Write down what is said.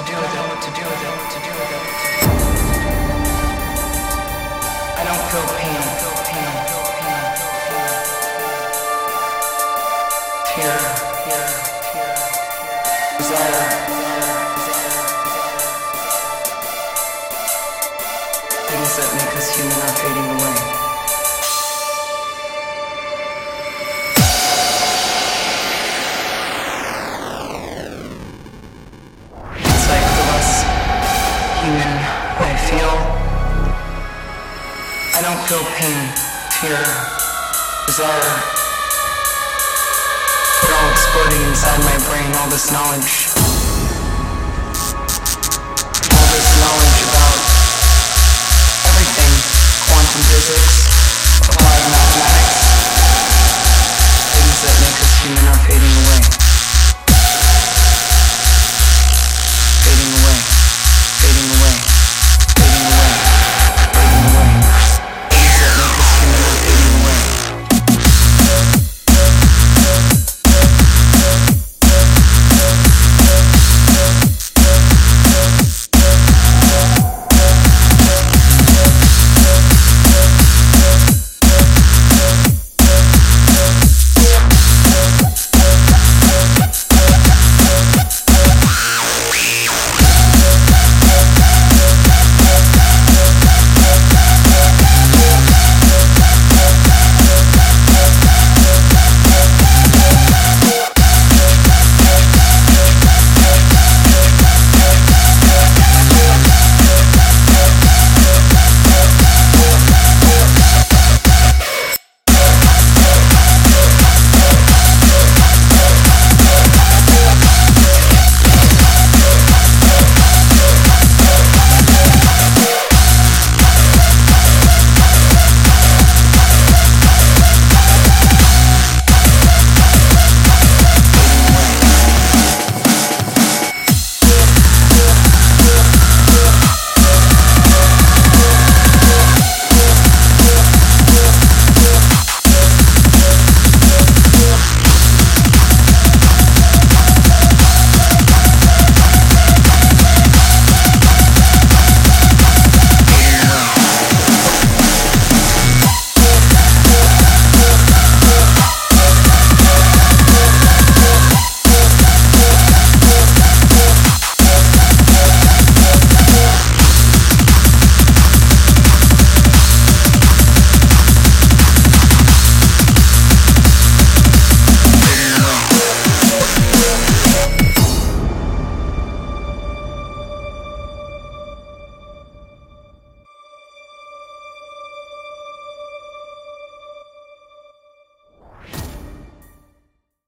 to do with it, what to do with it, what to do with it. I don't feel pain, feel pain, feel pain, fear, fear, fear, desire, don't feel pain, fear, desire. They're all exploding inside my brain, all this knowledge.